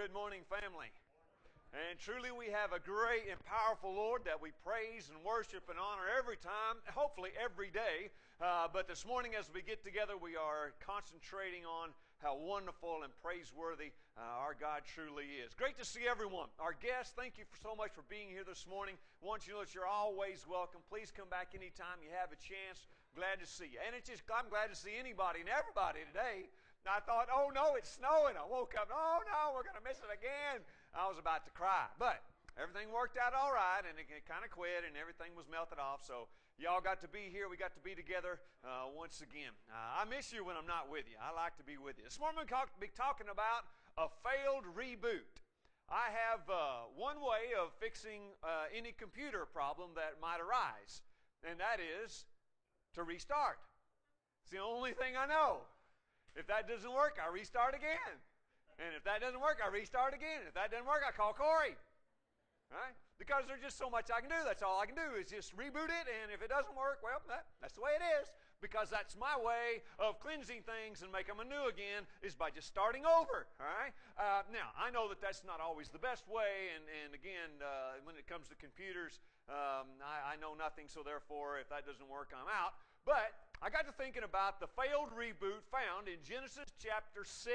Good morning, family. And truly, we have a great and powerful Lord that we praise and worship and honor every time, hopefully every day. Uh, but this morning, as we get together, we are concentrating on how wonderful and praiseworthy uh, our God truly is. Great to see everyone. Our guests, thank you for so much for being here this morning. Want you to know that you're always welcome. Please come back anytime you have a chance. Glad to see you. And it's just, I'm glad to see anybody and everybody today. I thought, oh no, it's snowing. I woke up, oh no, we're going to miss it again. I was about to cry. But everything worked out all right, and it, it kind of quit, and everything was melted off. So y'all got to be here. We got to be together uh, once again. Uh, I miss you when I'm not with you. I like to be with you. This morning we're going to be talking about a failed reboot. I have uh, one way of fixing uh, any computer problem that might arise, and that is to restart. It's the only thing I know. If that doesn't work, I restart again. And if that doesn't work, I restart again. If that doesn't work, I call Corey. Right? Because there's just so much I can do. That's all I can do is just reboot it. And if it doesn't work, well, that, that's the way it is. Because that's my way of cleansing things and making them anew again is by just starting over. All right? Uh, now, I know that that's not always the best way. And, and again, uh, when it comes to computers, um, I, I know nothing. So therefore, if that doesn't work, I'm out. But I got to thinking about the failed reboot found in Genesis chapter 6.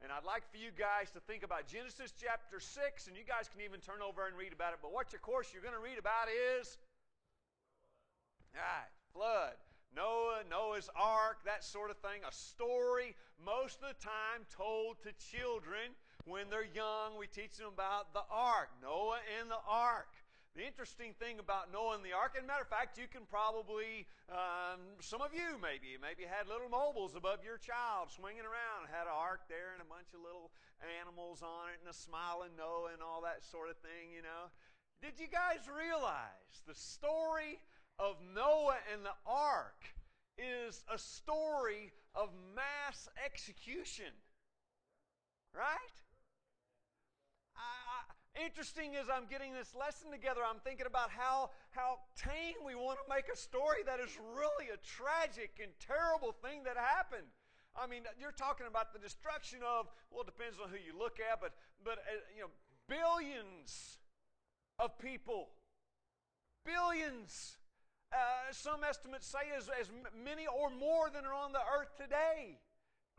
And I'd like for you guys to think about Genesis chapter 6, and you guys can even turn over and read about it. But what, of course, you're going to read about is. All right, flood. Noah, Noah's ark, that sort of thing. A story, most of the time told to children when they're young. We teach them about the ark, Noah and the ark. The interesting thing about knowing the ark, and matter of fact, you can probably, um, some of you maybe, maybe had little mobiles above your child swinging around, had an ark there and a bunch of little animals on it and a smiling Noah and all that sort of thing, you know. Did you guys realize the story of Noah and the ark is a story of mass execution? Right? I, interesting as I'm getting this lesson together, I'm thinking about how, how tame we want to make a story that is really a tragic and terrible thing that happened. I mean, you're talking about the destruction of, well, it depends on who you look at, but, but uh, you know, billions of people. Billions. Uh, some estimates say as, as many or more than are on the earth today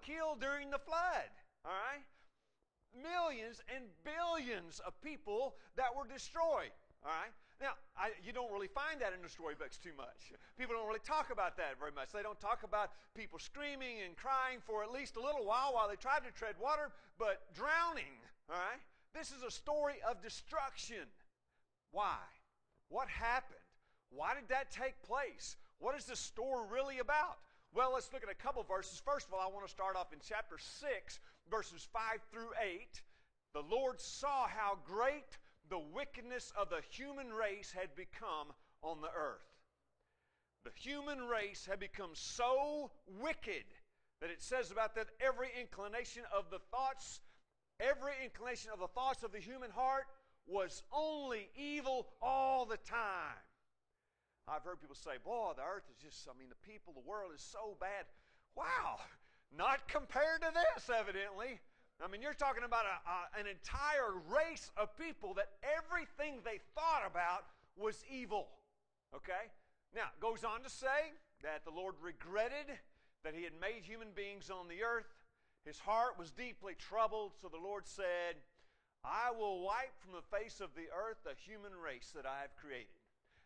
killed during the flood. All right? Millions and billions of people that were destroyed. All right? Now, I, you don't really find that in the storybooks too much. People don't really talk about that very much. They don't talk about people screaming and crying for at least a little while while they tried to tread water, but drowning. All right? This is a story of destruction. Why? What happened? Why did that take place? What is the story really about? Well, let's look at a couple verses. First of all, I want to start off in chapter 6, verses 5 through 8. The Lord saw how great the wickedness of the human race had become on the earth. The human race had become so wicked that it says about that every inclination of the thoughts, every inclination of the thoughts of the human heart was only evil all the time. I've heard people say, boy, the earth is just, I mean, the people, the world is so bad. Wow, not compared to this, evidently. I mean, you're talking about a, a, an entire race of people that everything they thought about was evil. Okay? Now, it goes on to say that the Lord regretted that He had made human beings on the earth. His heart was deeply troubled, so the Lord said, I will wipe from the face of the earth the human race that I have created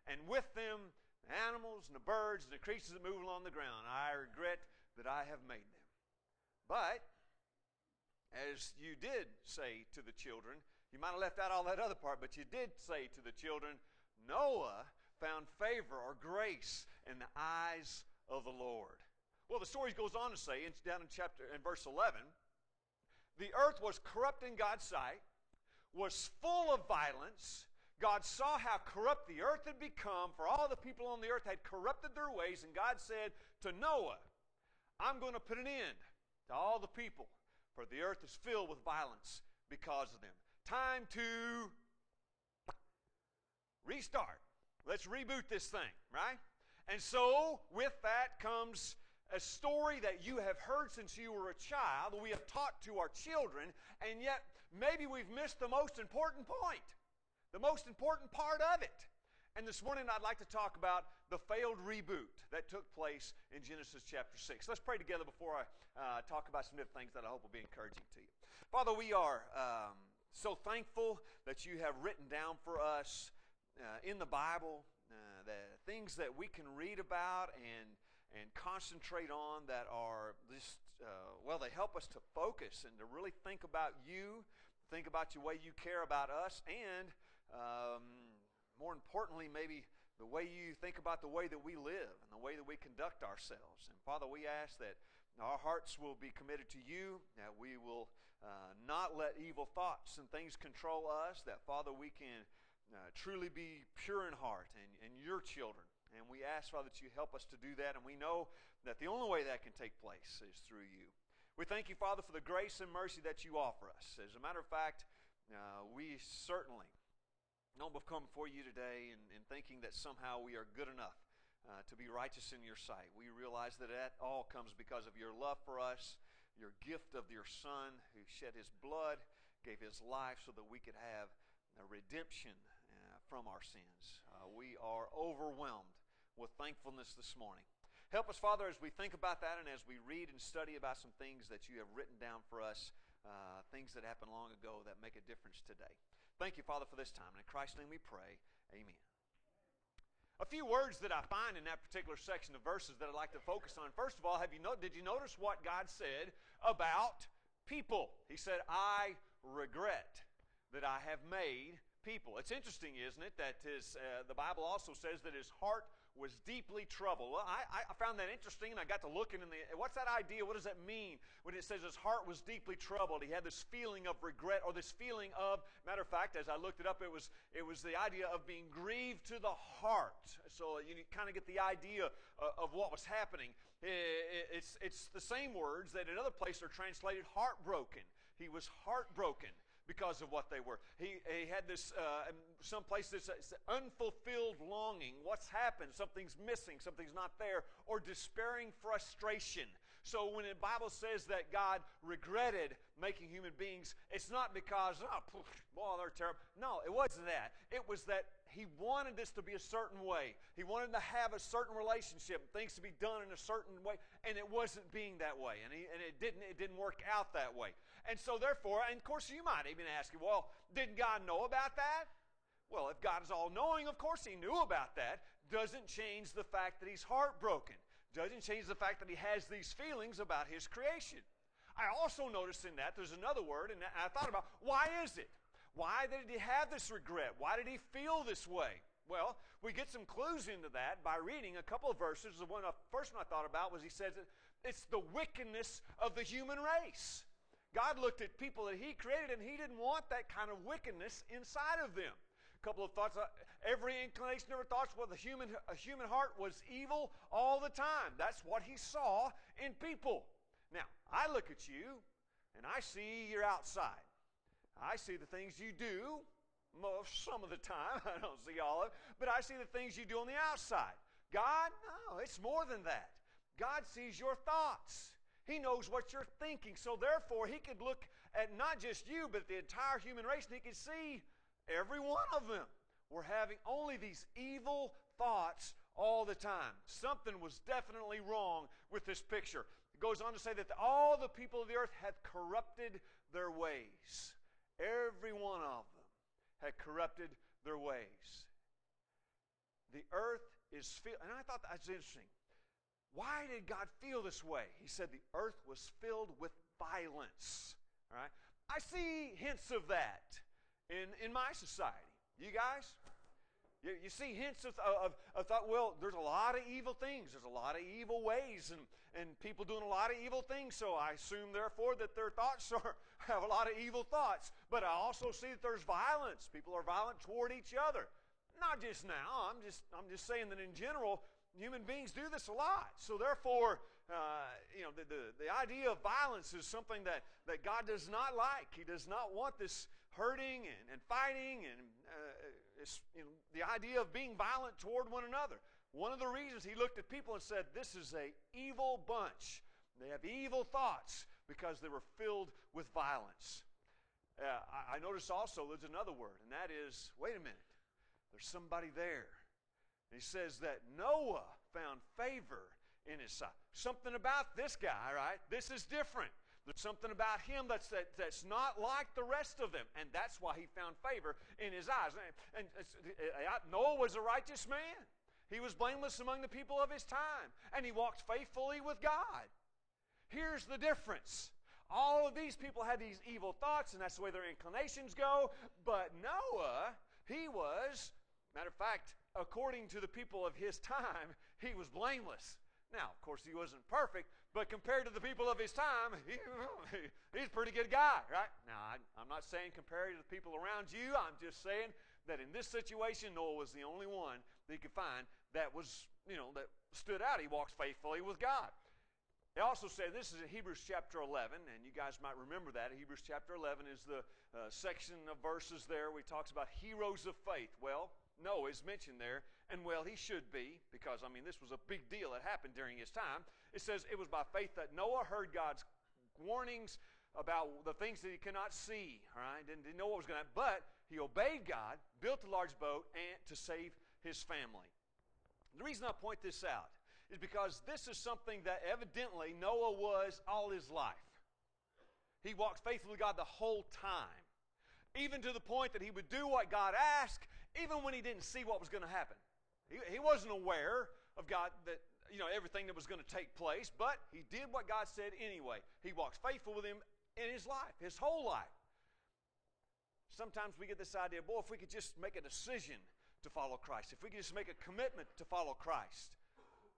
and with them the animals and the birds and the creatures that move along the ground. I regret that I have made them. But, as you did say to the children, you might have left out all that other part, but you did say to the children, Noah found favor or grace in the eyes of the Lord. Well, the story goes on to say, down in chapter in verse 11, the earth was corrupt in God's sight, was full of violence, God saw how corrupt the earth had become, for all the people on the earth had corrupted their ways, and God said to Noah, I'm going to put an end to all the people, for the earth is filled with violence because of them. Time to restart. Let's reboot this thing, right? And so, with that comes a story that you have heard since you were a child, we have taught to our children, and yet maybe we've missed the most important point, the most important part of it. And this morning I'd like to talk about the failed reboot that took place in Genesis chapter 6. Let's pray together before I uh, talk about some different things that I hope will be encouraging to you. Father, we are um, so thankful that you have written down for us uh, in the Bible uh, the things that we can read about and, and concentrate on that are just, uh, well, they help us to focus and to really think about you, think about the way you care about us, and um, more importantly, maybe the way you think about the way that we live and the way that we conduct ourselves. And Father, we ask that our hearts will be committed to you, that we will uh, not let evil thoughts and things control us, that Father, we can uh, truly be pure in heart and, and your children. And we ask, Father, that you help us to do that. And we know that the only way that can take place is through you. We thank you, Father, for the grace and mercy that you offer us. As a matter of fact, uh, we certainly don't come before you today in, in thinking that somehow we are good enough uh, to be righteous in your sight. We realize that that all comes because of your love for us, your gift of your Son who shed his blood, gave his life so that we could have a redemption uh, from our sins. Uh, we are overwhelmed with thankfulness this morning. Help us, Father, as we think about that and as we read and study about some things that you have written down for us, uh, things that happened long ago that make a difference today. Thank you, Father, for this time. And in Christ's name we pray. Amen. A few words that I find in that particular section of verses that I'd like to focus on. First of all, have you no, did you notice what God said about people? He said, I regret that I have made people. It's interesting, isn't it, that his, uh, the Bible also says that his heart was deeply troubled. Well, I, I found that interesting, and I got to looking in the. What's that idea? What does that mean when it says his heart was deeply troubled? He had this feeling of regret, or this feeling of. Matter of fact, as I looked it up, it was it was the idea of being grieved to the heart. So you kind of get the idea of, of what was happening. It's it's the same words that in other places are translated heartbroken. He was heartbroken because of what they were. He, he had this, uh, some place this, unfulfilled longing. What's happened? Something's missing, something's not there, or despairing frustration. So when the Bible says that God regretted making human beings, it's not because, oh, boy, they're terrible. No, it wasn't that. It was that he wanted this to be a certain way. He wanted to have a certain relationship, things to be done in a certain way, and it wasn't being that way. And, he, and it, didn't, it didn't work out that way. And so, therefore, and of course, you might even ask, well, didn't God know about that? Well, if God is all knowing, of course He knew about that. Doesn't change the fact that He's heartbroken doesn't change the fact that he has these feelings about his creation. I also noticed in that there's another word, and I thought about why is it? Why did he have this regret? Why did he feel this way? Well, we get some clues into that by reading a couple of verses. The one, the first one I thought about was he says it's the wickedness of the human race. God looked at people that he created and he didn't want that kind of wickedness inside of them A couple of thoughts. Uh, every inclination of our thoughts well, the human, a human heart was evil all the time. That's what he saw in people. Now, I look at you and I see you're outside. I see the things you do most, some of the time. I don't see all of it, but I see the things you do on the outside. God, no, it's more than that. God sees your thoughts. He knows what you're thinking. So therefore, he could look at not just you, but the entire human race, and he could see Every one of them were having only these evil thoughts all the time. Something was definitely wrong with this picture. It goes on to say that all the people of the earth had corrupted their ways. Every one of them had corrupted their ways. The earth is filled, and I thought that's interesting. Why did God feel this way? He said the earth was filled with violence. All right? I see hints of that in, in my society. You guys? You, you see hints of, of, of thought, well, there's a lot of evil things. There's a lot of evil ways and, and people doing a lot of evil things. So I assume, therefore, that their thoughts are, have a lot of evil thoughts. But I also see that there's violence. People are violent toward each other. Not just now. I'm just, I'm just saying that in general, human beings do this a lot. So therefore, uh, you know, the, the, the idea of violence is something that, that God does not like. He does not want this hurting and, and fighting and uh, you know, the idea of being violent toward one another. One of the reasons he looked at people and said, This is a evil bunch. They have evil thoughts because they were filled with violence. uh, I, I notice also there's another word, and that is wait a minute, there's somebody there. He says that Noah found favor in his sight. Something about this guy, right? This is different. There's something about him that's, that, that's not like the rest of them. And that's why he found favor in his eyes. And, and uh, Noah was a righteous man. He was blameless among the people of his time. And he walked faithfully with God. Here's the difference. All of these people had these evil thoughts, and that's the way their inclinations go. But Noah, he was, matter of fact, according to the people of his time, he was blameless. Now, of course, he wasn't perfect, but compared to the people of his time, he, he's a pretty good guy, right? Now, I, am not saying compared to the people around you. I'm just saying that in this situation, Noah was the only one that he could find that was, you know, that stood out. He walks faithfully with God. They also say this is in Hebrews chapter 11, and you guys might remember that. Hebrews chapter 11 is the uh, section of verses there where he talks about heroes of faith. Well, Noah is mentioned there, and well, he should be, because, I mean, this was a big deal that happened during his time. It says it was by faith that Noah heard God's warnings about the things that he cannot see, all right? Didn't, didn't know what was going to happen, but he obeyed God, built a large boat, and to save his family. The reason I point this out is because this is something that evidently Noah was all his life. He walked faithfully with God the whole time, even to the point that he would do what God asked even when he didn't see what was going to happen. He, he wasn't aware of God that you know everything that was going to take place, but he did what God said anyway. He walked faithful with him in his life, his whole life. Sometimes we get this idea, boy, if we could just make a decision to follow Christ, if we could just make a commitment to follow Christ,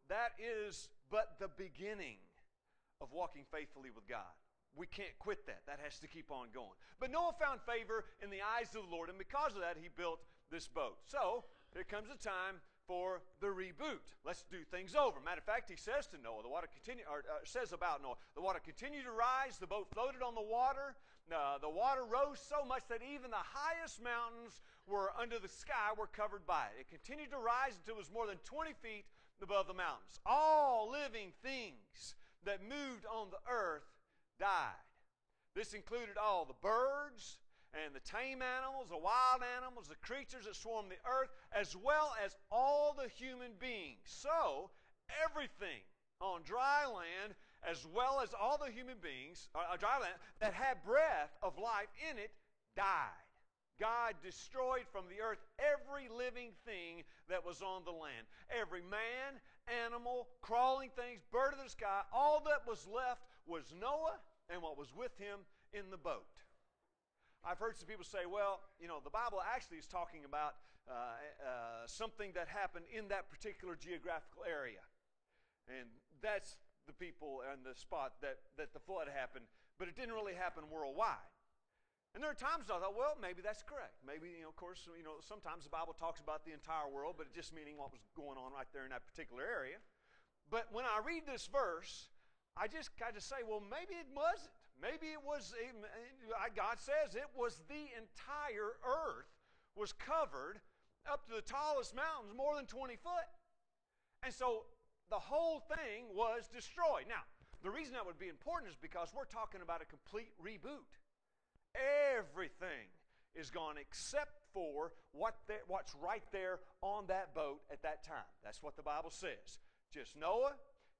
that is but the beginning of walking faithfully with God. We can't quit that. That has to keep on going. But Noah found favor in the eyes of the Lord, and because of that, he built this boat. So there comes a time for the reboot. Let's do things over. Matter of fact, he says to Noah, the water continue, or uh, says about Noah, the water continued to rise, the boat floated on the water. Uh, the water rose so much that even the highest mountains were under the sky were covered by it. It continued to rise until it was more than 20 feet above the mountains. All living things that moved on the earth died. This included all the birds, and the tame animals, the wild animals, the creatures that swarm the earth, as well as all the human beings. So, everything on dry land, as well as all the human beings, uh, uh, dry land, that had breath of life in it, died. God destroyed from the earth every living thing that was on the land. Every man, animal, crawling things, bird of the sky, all that was left was Noah and what was with him in the boat. I've heard some people say, well, you know, the Bible actually is talking about uh, uh, something that happened in that particular geographical area. And that's the people and the spot that, that the flood happened, but it didn't really happen worldwide. And there are times I thought, well, maybe that's correct. Maybe, you know, of course, you know, sometimes the Bible talks about the entire world, but it just meaning what was going on right there in that particular area. But when I read this verse, I just got to say, well, maybe it wasn't. Maybe it was, eh, eh, God says it was the entire earth was covered up to the tallest mountains, more than 20 foot. And so the whole thing was destroyed. Now, the reason that would be important is because we're talking about a complete reboot. Everything is gone except for what what's right there on that boat at that time. That's what the Bible says. Just Noah,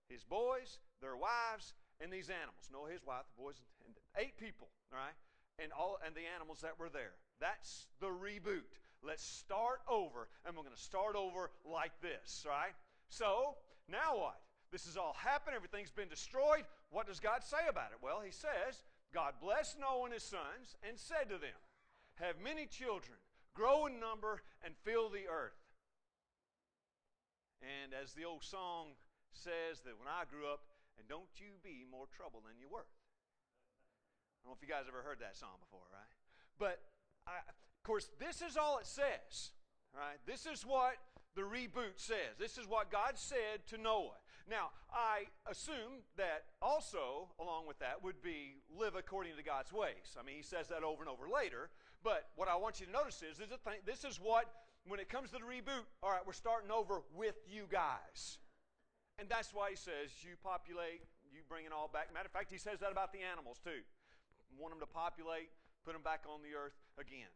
his boys, their wives, and these animals. Noah, his wife, the boys, and eight people, all right? And all and the animals that were there. That's the reboot. Let's start over, and we're going to start over like this, right? So, now what? This has all happened, everything's been destroyed. What does God say about it? Well, he says, God blessed Noah and his sons and said to them, Have many children, grow in number, and fill the earth. And as the old song says, that when I grew up, and don't you be more trouble than you're worth. I don't know if you guys ever heard that song before, right? But I, of course, this is all it says, right? This is what the reboot says. This is what God said to Noah. Now, I assume that also, along with that, would be live according to God's ways. I mean, he says that over and over later. But what I want you to notice is, is this is what, when it comes to the reboot, all right, we're starting over with you guys. And that's why he says, you populate, you bring it all back. Matter of fact, he says that about the animals too. Want them to populate, put them back on the earth again.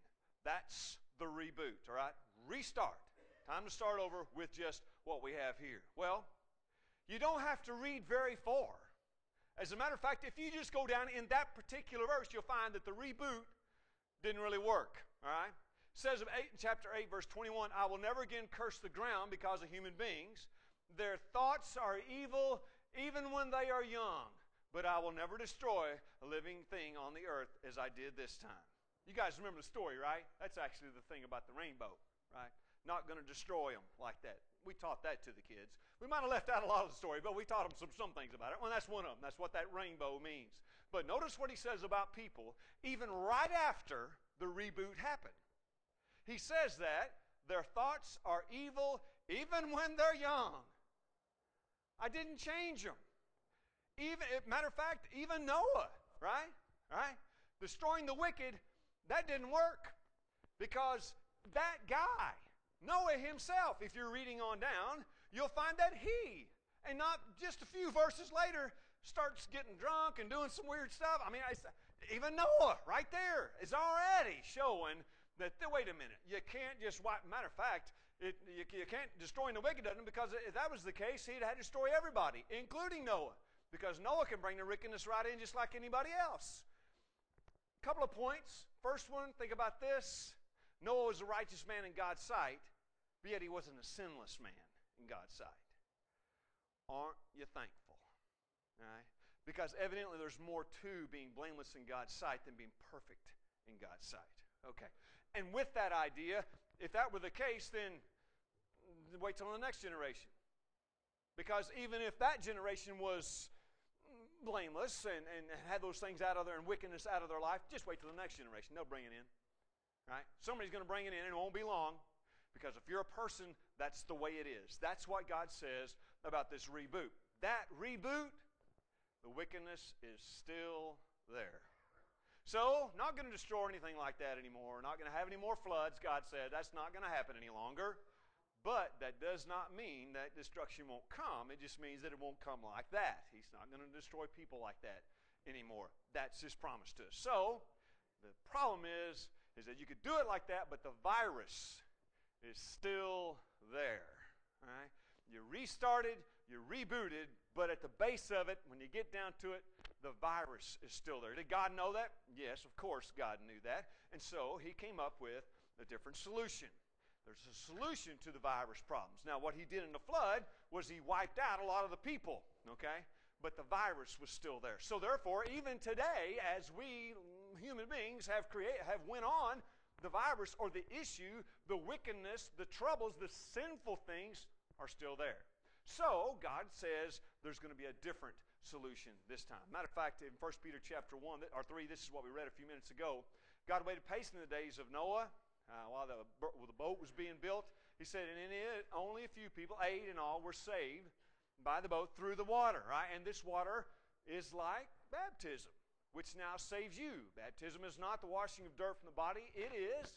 That's the reboot, all right? Restart. Time to start over with just what we have here. Well, you don't have to read very far. As a matter of fact, if you just go down in that particular verse, you'll find that the reboot didn't really work, all right? It says of eight, chapter 8, verse 21, I will never again curse the ground because of human beings. Their thoughts are evil even when they are young, but I will never destroy a living thing on the earth as I did this time. You guys remember the story, right? That's actually the thing about the rainbow, right? Not going to destroy them like that. We taught that to the kids. We might have left out a lot of the story, but we taught them some, some things about it. Well, that's one of them. That's what that rainbow means. But notice what he says about people, even right after the reboot happened. He says that their thoughts are evil even when they're young. I didn't change them. Even, matter of fact, even Noah, right? Right? Destroying the wicked, that didn't work because that guy, Noah himself, if you're reading on down, you'll find that he, and not just a few verses later, starts getting drunk and doing some weird stuff. I mean, I, even Noah, right there, is already showing that, wait a minute, you can't just wipe. Matter of fact, it, you, you, can't destroy the wicked, doesn't because if that was the case, he'd had to destroy everybody, including Noah, because Noah can bring the wickedness right in just like anybody else. A couple of points. First one, think about this. Noah was a righteous man in God's sight, but yet he wasn't a sinless man in God's sight. Aren't you thankful? All right? Because evidently there's more to being blameless in God's sight than being perfect in God's sight. Okay. And with that idea, if that were the case, then wait till the next generation. Because even if that generation was blameless and, and had those things out of there and wickedness out of their life, just wait till the next generation. They'll bring it in. Right? Somebody's going to bring it in, and it won't be long. Because if you're a person, that's the way it is. That's what God says about this reboot. That reboot, the wickedness is still there. So, not going to destroy anything like that anymore. Not going to have any more floods, God said. That's not going to happen any longer. But that does not mean that destruction won't come. It just means that it won't come like that. He's not going to destroy people like that anymore. That's his promise to us. So, the problem is, is that you could do it like that, but the virus is still there. Right? You restarted, you rebooted, but at the base of it, when you get down to it, the virus is still there. Did God know that? Yes, of course, God knew that. And so he came up with a different solution. There's a solution to the virus problems. Now, what he did in the flood was he wiped out a lot of the people, okay? But the virus was still there. So therefore, even today, as we mm, human beings have create, have went on, the virus or the issue, the wickedness, the troubles, the sinful things are still there. So God says there's going to be a different solution this time. Matter of fact, in 1 Peter chapter 1 or 3, this is what we read a few minutes ago. God waited patiently in the days of Noah uh, while the, the boat was being built. He said, and in it, only a few people, eight in all, were saved by the boat through the water, right? And this water is like baptism, which now saves you. Baptism is not the washing of dirt from the body, it is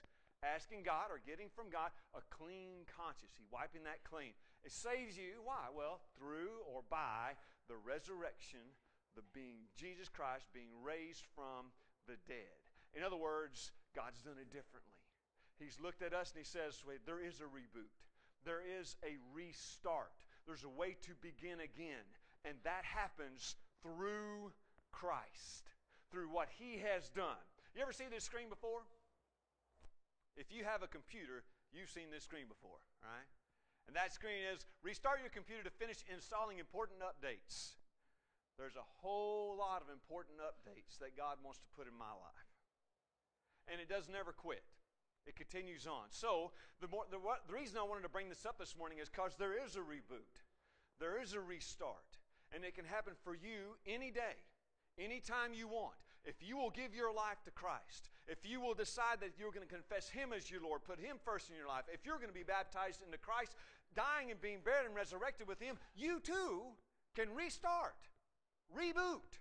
asking God or getting from God a clean conscience. He wiping that clean. It saves you. Why? Well, through or by the resurrection, the being Jesus Christ being raised from the dead. In other words, God's done it differently. He's looked at us and he says, wait, there is a reboot. There is a restart. There's a way to begin again. And that happens through Christ, through what he has done. You ever see this screen before? If you have a computer, you've seen this screen before, right? And that screen is restart your computer to finish installing important updates. There's a whole lot of important updates that God wants to put in my life. And it does never quit. It continues on. So, the, more, the, what, the reason I wanted to bring this up this morning is because there is a reboot, there is a restart, and it can happen for you any day, anytime you want. If you will give your life to Christ, if you will decide that you're going to confess Him as your Lord, put Him first in your life, if you're going to be baptized into Christ, dying and being buried and resurrected with Him, you too can restart, reboot.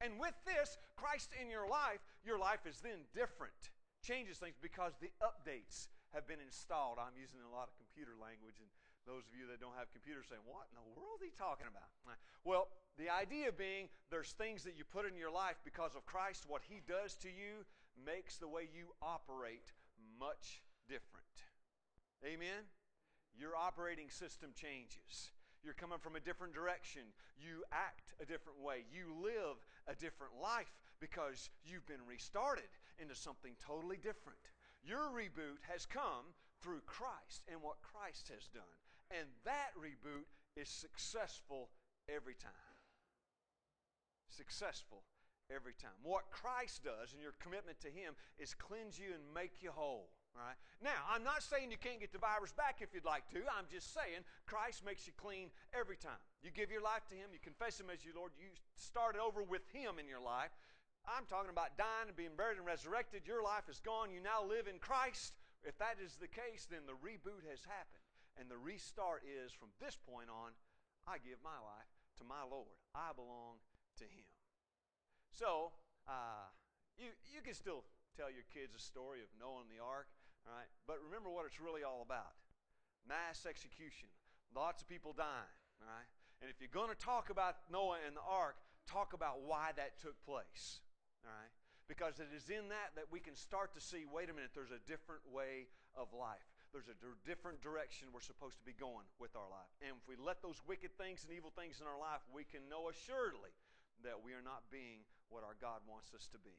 And with this, Christ in your life, your life is then different changes things because the updates have been installed. I'm using a lot of computer language, and those of you that don't have computers saying, What in the world are he talking about? Well, the idea being there's things that you put in your life because of Christ, what he does to you, makes the way you operate much different. Amen? Your operating system changes. You're coming from a different direction. You act a different way. You live a different life because you've been restarted into something totally different. Your reboot has come through Christ and what Christ has done. And that reboot is successful every time. Successful every time. What Christ does and your commitment to Him is cleanse you and make you whole. Right? Now, I'm not saying you can't get the virus back if you'd like to. I'm just saying Christ makes you clean every time. You give your life to Him, you confess Him as your Lord, you start it over with Him in your life. I'm talking about dying and being buried and resurrected. Your life is gone. You now live in Christ. If that is the case, then the reboot has happened. And the restart is from this point on, I give my life to my Lord. I belong to Him. So, uh, you, you can still tell your kids a story of Noah and the ark. All right? But remember what it's really all about mass execution, lots of people dying. All right? And if you're going to talk about Noah and the ark, talk about why that took place. All right? Because it is in that that we can start to see wait a minute, there's a different way of life. There's a different direction we're supposed to be going with our life. And if we let those wicked things and evil things in our life, we can know assuredly that we are not being what our God wants us to be.